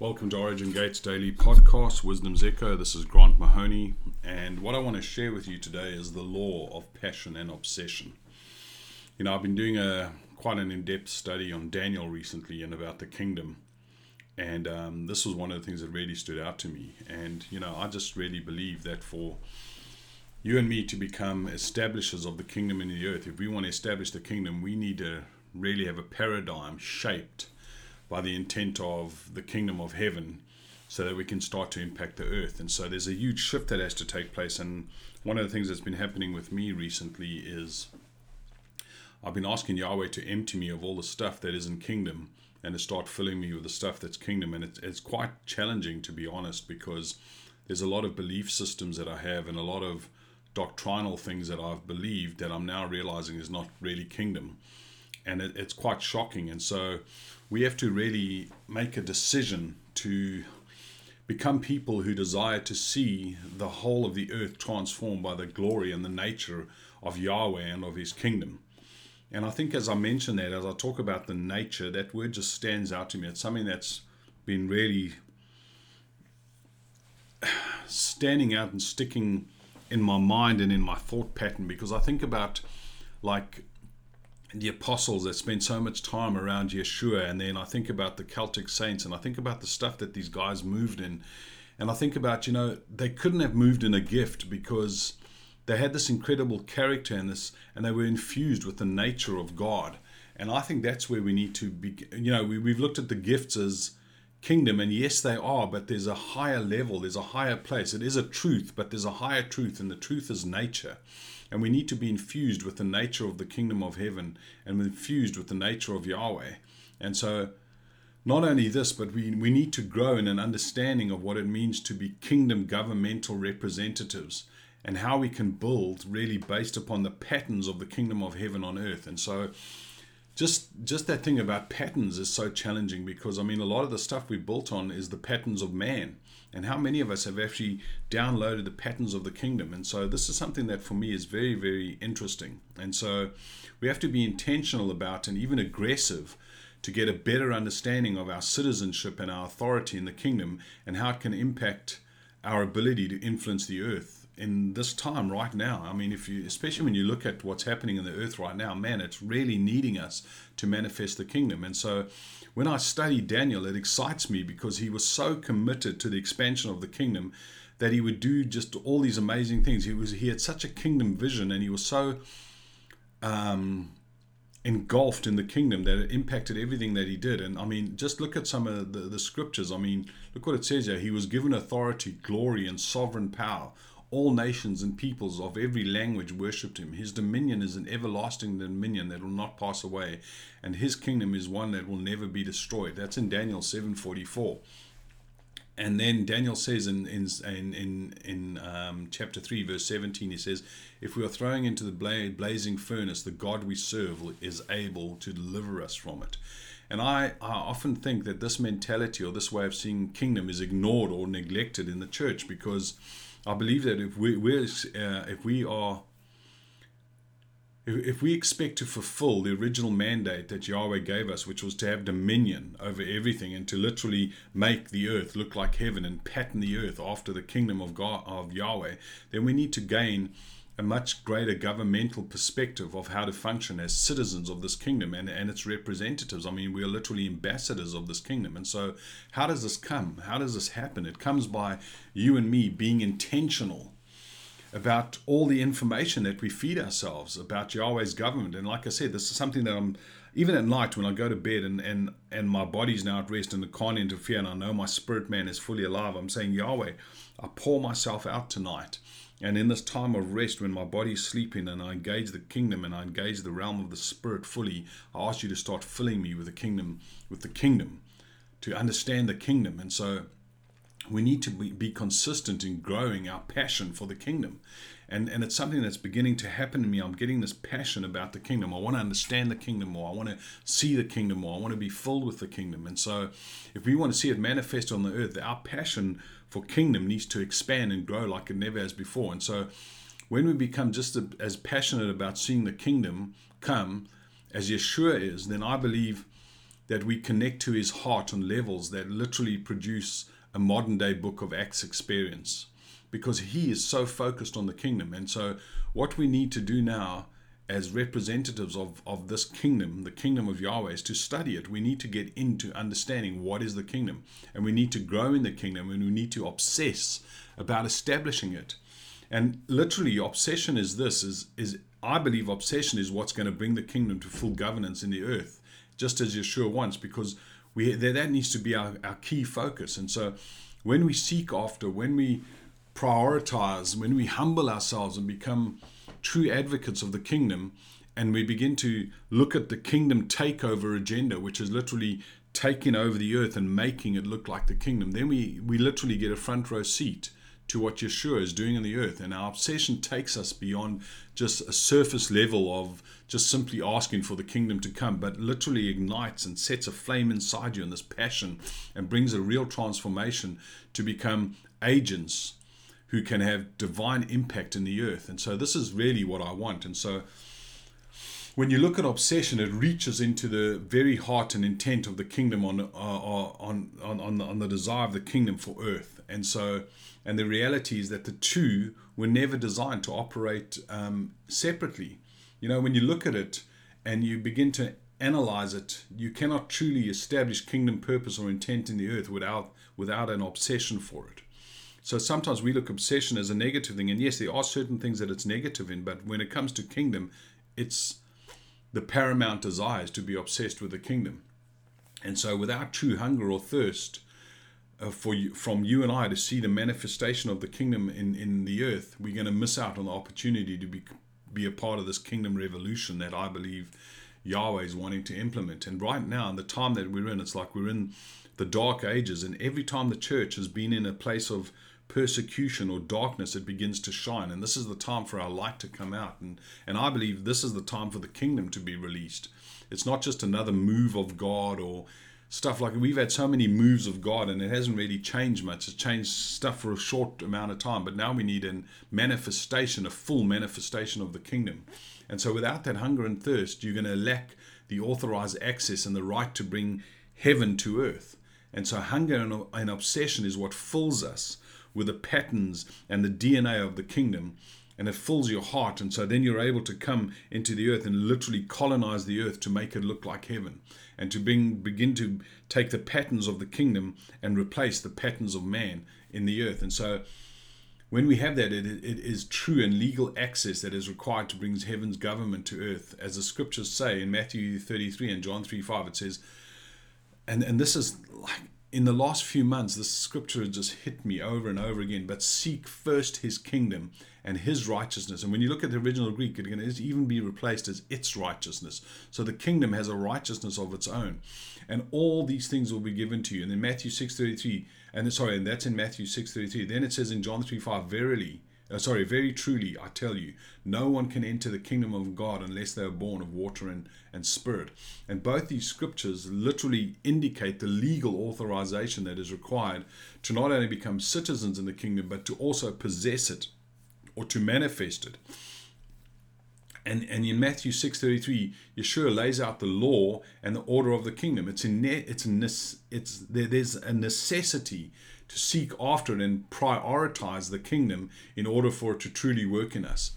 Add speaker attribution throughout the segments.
Speaker 1: Welcome to Origin Gates Daily Podcast, Wisdom's Echo. This is Grant Mahoney, and what I want to share with you today is the law of passion and obsession. You know, I've been doing a quite an in-depth study on Daniel recently and about the kingdom, and um, this was one of the things that really stood out to me. And you know, I just really believe that for you and me to become establishers of the kingdom in the earth, if we want to establish the kingdom, we need to really have a paradigm shaped by the intent of the kingdom of heaven so that we can start to impact the earth. And so there's a huge shift that has to take place. And one of the things that's been happening with me recently is I've been asking Yahweh to empty me of all the stuff that isn't kingdom and to start filling me with the stuff that's kingdom. And it's, it's quite challenging, to be honest, because there's a lot of belief systems that I have and a lot of doctrinal things that I've believed that I'm now realizing is not really kingdom. And it, it's quite shocking. And so we have to really make a decision to become people who desire to see the whole of the earth transformed by the glory and the nature of Yahweh and of his kingdom. And I think, as I mentioned that, as I talk about the nature, that word just stands out to me. It's something that's been really standing out and sticking in my mind and in my thought pattern because I think about like the apostles that spent so much time around Yeshua, and then I think about the Celtic saints, and I think about the stuff that these guys moved in, and I think about you know they couldn't have moved in a gift because they had this incredible character and this, and they were infused with the nature of God, and I think that's where we need to be. You know, we, we've looked at the gifts as kingdom, and yes, they are, but there's a higher level, there's a higher place. It is a truth, but there's a higher truth, and the truth is nature. And we need to be infused with the nature of the kingdom of heaven and infused with the nature of Yahweh. And so, not only this, but we, we need to grow in an understanding of what it means to be kingdom governmental representatives and how we can build really based upon the patterns of the kingdom of heaven on earth. And so, just just that thing about patterns is so challenging because I mean a lot of the stuff we built on is the patterns of man. And how many of us have actually downloaded the patterns of the kingdom? And so this is something that for me is very very interesting. And so we have to be intentional about and even aggressive to get a better understanding of our citizenship and our authority in the kingdom and how it can impact our ability to influence the earth in this time right now. I mean, if you, especially when you look at what's happening in the earth right now, man, it's really needing us to manifest the kingdom. And so, when I study Daniel, it excites me because he was so committed to the expansion of the kingdom that he would do just all these amazing things. He was he had such a kingdom vision, and he was so um, engulfed in the kingdom that it impacted everything that he did. And I mean, just look at some of the, the scriptures. I mean, look what it says here. He was given authority, glory, and sovereign power all nations and peoples of every language worshipped him. His dominion is an everlasting dominion that will not pass away, and his kingdom is one that will never be destroyed. That's in Daniel 7:44. And then Daniel says in in in in, um, chapter three, verse seventeen, he says, "If we are throwing into the blazing furnace, the God we serve is able to deliver us from it." And I, I often think that this mentality or this way of seeing kingdom is ignored or neglected in the church because I believe that if we we're, uh, if we are if, if we expect to fulfill the original mandate that Yahweh gave us, which was to have dominion over everything and to literally make the earth look like heaven and pattern the earth after the kingdom of God of Yahweh, then we need to gain a much greater governmental perspective of how to function as citizens of this kingdom and, and its representatives. I mean, we are literally ambassadors of this kingdom. And so, how does this come? How does this happen? It comes by you and me being intentional about all the information that we feed ourselves about Yahweh's government. And like I said, this is something that I'm even at night when I go to bed and and and my body's now at rest and it can't interfere, and I know my spirit man is fully alive. I'm saying, Yahweh, I pour myself out tonight and in this time of rest, when my body's sleeping and I engage the kingdom and I engage the realm of the spirit fully, I ask you to start filling me with the kingdom, with the kingdom, to understand the kingdom. And so we need to be, be consistent in growing our passion for the kingdom. And, and it's something that's beginning to happen to me. I'm getting this passion about the kingdom. I want to understand the kingdom more. I want to see the kingdom more. I want to be filled with the kingdom. And so, if we want to see it manifest on the earth, our passion for kingdom needs to expand and grow like it never has before. And so when we become just as passionate about seeing the kingdom come as Yeshua is, then I believe that we connect to his heart on levels that literally produce a modern day book of Acts experience because he is so focused on the kingdom. And so, what we need to do now as representatives of, of this kingdom, the kingdom of Yahweh, is to study it. We need to get into understanding what is the kingdom. And we need to grow in the kingdom and we need to obsess about establishing it. And literally, obsession is this is, is I believe obsession is what's going to bring the kingdom to full governance in the earth, just as Yeshua wants, because we that needs to be our, our key focus. And so when we seek after, when we prioritize, when we humble ourselves and become true advocates of the kingdom, and we begin to look at the kingdom takeover agenda, which is literally taking over the earth and making it look like the kingdom, then we, we literally get a front row seat to what Yeshua is doing in the earth. And our obsession takes us beyond just a surface level of just simply asking for the kingdom to come, but literally ignites and sets a flame inside you in this passion and brings a real transformation to become agents who can have divine impact in the earth. And so this is really what I want. And so when you look at obsession, it reaches into the very heart and intent of the kingdom on uh, on, on on on the desire of the kingdom for earth. And so, and the reality is that the two were never designed to operate um, separately. You know, when you look at it and you begin to analyze it, you cannot truly establish kingdom purpose or intent in the earth without without an obsession for it. So sometimes we look obsession as a negative thing, and yes, there are certain things that it's negative in, but when it comes to kingdom, it's the paramount desire is to be obsessed with the kingdom. And so, without true hunger or thirst uh, for you, from you and I to see the manifestation of the kingdom in, in the earth, we're going to miss out on the opportunity to be be a part of this kingdom revolution that I believe Yahweh is wanting to implement. And right now, in the time that we're in, it's like we're in the dark ages, and every time the church has been in a place of persecution or darkness, it begins to shine. And this is the time for our light to come out. And, and I believe this is the time for the kingdom to be released. It's not just another move of God or stuff like we've had so many moves of God and it hasn't really changed much. It's changed stuff for a short amount of time, but now we need a manifestation, a full manifestation of the kingdom. And so without that hunger and thirst, you're going to lack the authorized access and the right to bring heaven to earth. And so hunger and, and obsession is what fills us with the patterns and the DNA of the kingdom. And it fills your heart. And so then you're able to come into the earth and literally colonize the earth to make it look like heaven. And to bring, begin to take the patterns of the kingdom and replace the patterns of man in the earth. And so when we have that, it, it is true and legal access that is required to bring heaven's government to earth. As the scriptures say in Matthew 33 and John 3 5, it says, and, and this is like in the last few months, this scripture has just hit me over and over again. But seek first his kingdom and his righteousness. And when you look at the original Greek, it can even be replaced as its righteousness. So the kingdom has a righteousness of its own. And all these things will be given to you. And in Matthew 6.33, and sorry, and that's in Matthew 6.33. Then it says in John 3.5, Verily, uh, sorry, very truly, I tell you, no one can enter the kingdom of God unless they are born of water and, and spirit. And both these scriptures literally indicate the legal authorization that is required to not only become citizens in the kingdom, but to also possess it or to manifest it. And, and in Matthew 6:33, Yeshua lays out the law and the order of the kingdom. It's in it's a, it's there, there's a necessity to seek after it and prioritize the kingdom in order for it to truly work in us.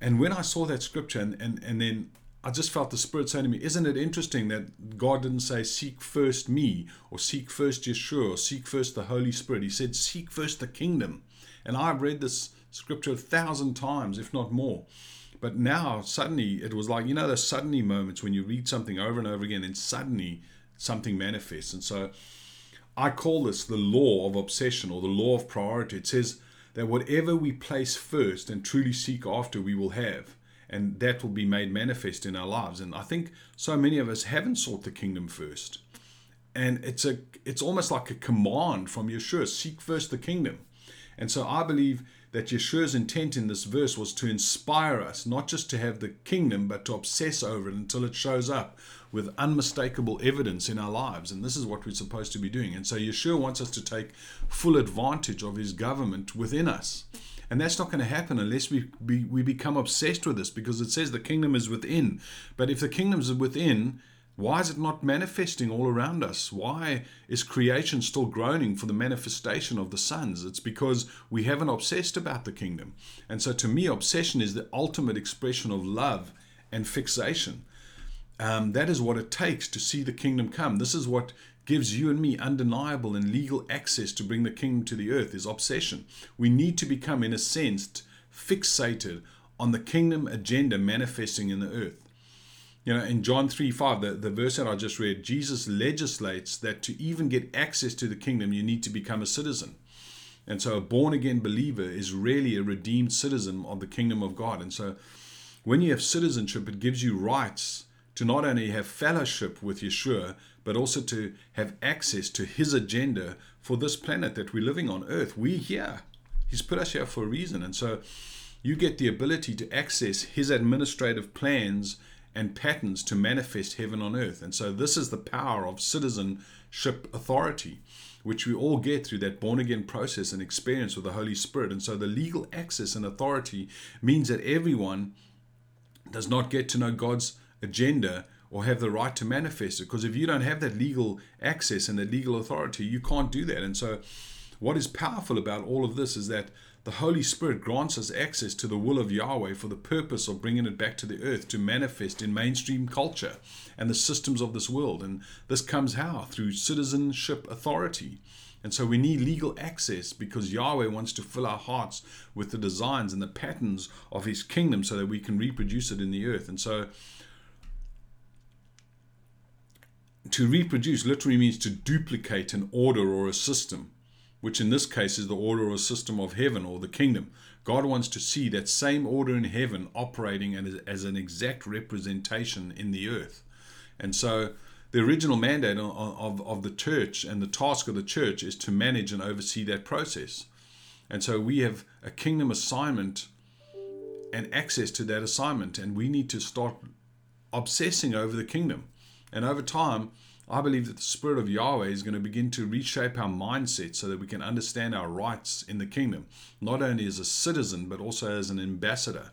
Speaker 1: And when I saw that scripture, and, and, and then I just felt the Spirit saying to me, Isn't it interesting that God didn't say, Seek first me, or seek first Yeshua, or seek first the Holy Spirit? He said, Seek first the kingdom. And I've read this scripture a thousand times, if not more. But now, suddenly, it was like, you know, those suddenly moments when you read something over and over again, and suddenly something manifests. And so I call this the law of obsession or the law of priority. It says that whatever we place first and truly seek after, we will have. And that will be made manifest in our lives. And I think so many of us haven't sought the kingdom first. And it's a it's almost like a command from Yeshua, seek first the kingdom. And so I believe that Yeshua's intent in this verse was to inspire us, not just to have the kingdom, but to obsess over it until it shows up with unmistakable evidence in our lives. And this is what we're supposed to be doing. And so Yeshua wants us to take full advantage of his government within us. And that's not going to happen unless we, we become obsessed with this because it says the kingdom is within. But if the kingdom is within, Why is it not manifesting all around us? Why is creation still groaning for the manifestation of the sons? It's because we haven't obsessed about the kingdom. And so, to me, obsession is the ultimate expression of love and fixation. Um, that is what it takes to see the kingdom come. This is what gives you and me undeniable and legal access to bring the kingdom to the earth is obsession. We need to become, in a sense, fixated on the kingdom agenda manifesting in the earth. You know, in John 3 5, the, the verse that I just read, Jesus legislates that to even get access to the kingdom, you need to become a citizen. And so a born again believer is really a redeemed citizen of the kingdom of God. And so when you have citizenship, it gives you rights to not only have fellowship with Yeshua, but also to have access to his agenda for this planet that we're living on earth. We're here. He's put us here for a reason. And so you get the ability to access his administrative plans and patterns to manifest heaven on earth. And so, this is the power of citizenship authority, which we all get through that born again process and experience with the Holy Spirit. And so, the legal access and authority means that everyone does not get to know God's agenda or have the right to manifest it. Because if you don't have that legal access and that legal authority, you can't do that. And so, what is powerful about all of this is that the Holy Spirit grants us access to the will of Yahweh for the purpose of bringing it back to the earth to manifest in mainstream culture and the systems of this world. And this comes how? Through citizenship authority. And so we need legal access because Yahweh wants to fill our hearts with the designs and the patterns of His kingdom so that we can reproduce it in the earth. And so to reproduce literally means to duplicate an order or a system which in this case is the order or system of heaven or the kingdom. God wants to see that same order in heaven operating as, as an exact representation in the earth. And so the original mandate of, of, of the church and the task of the church is to manage and oversee that process. And so we have a kingdom assignment and access to that assignment, and we need to start obsessing over the kingdom. And over time, I believe that the Spirit of Yahweh is going to begin to reshape our mindset so that we can understand our rights in the kingdom, not only as a citizen, but also as an ambassador.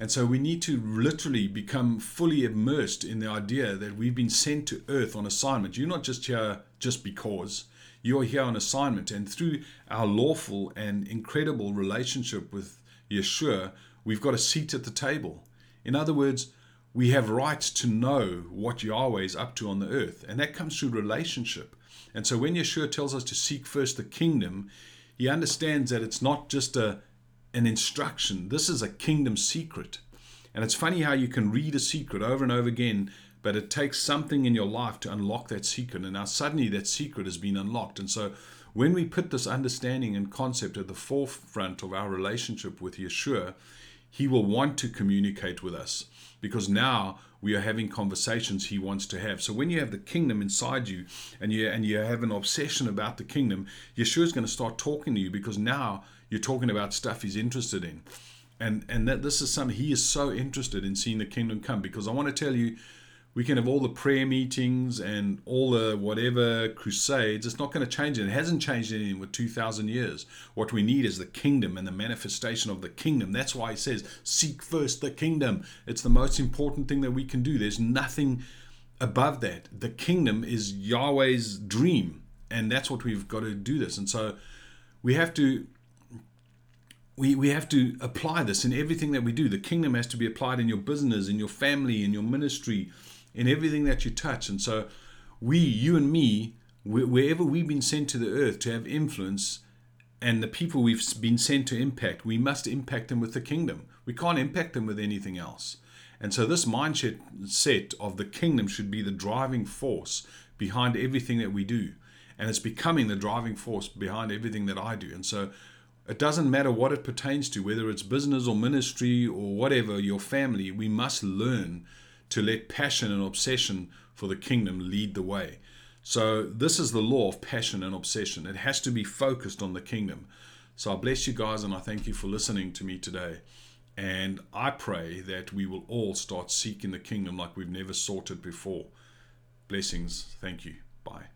Speaker 1: And so we need to literally become fully immersed in the idea that we've been sent to earth on assignment. You're not just here just because, you are here on assignment. And through our lawful and incredible relationship with Yeshua, we've got a seat at the table. In other words, we have rights to know what Yahweh is up to on the earth, and that comes through relationship. And so when Yeshua tells us to seek first the kingdom, he understands that it's not just a an instruction. This is a kingdom secret. And it's funny how you can read a secret over and over again, but it takes something in your life to unlock that secret. And now suddenly that secret has been unlocked. And so when we put this understanding and concept at the forefront of our relationship with Yeshua, he will want to communicate with us because now we are having conversations he wants to have. So when you have the kingdom inside you and you and you have an obsession about the kingdom, Yeshua is going to start talking to you because now you're talking about stuff he's interested in. And and that this is something he is so interested in seeing the kingdom come because I want to tell you we can have all the prayer meetings and all the whatever crusades. It's not going to change it. It hasn't changed anything with 2,000 years. What we need is the kingdom and the manifestation of the kingdom. That's why he says, Seek first the kingdom. It's the most important thing that we can do. There's nothing above that. The kingdom is Yahweh's dream. And that's what we've got to do this. And so we have to we, we have to apply this in everything that we do. The kingdom has to be applied in your business, in your family, in your ministry, in everything that you touch. And so, we, you and me, wherever we've been sent to the earth to have influence, and the people we've been sent to impact, we must impact them with the kingdom. We can't impact them with anything else. And so, this mindset set of the kingdom should be the driving force behind everything that we do. And it's becoming the driving force behind everything that I do. And so, it doesn't matter what it pertains to, whether it's business or ministry or whatever, your family, we must learn to let passion and obsession for the kingdom lead the way. So, this is the law of passion and obsession. It has to be focused on the kingdom. So, I bless you guys and I thank you for listening to me today. And I pray that we will all start seeking the kingdom like we've never sought it before. Blessings. Thank you. Bye.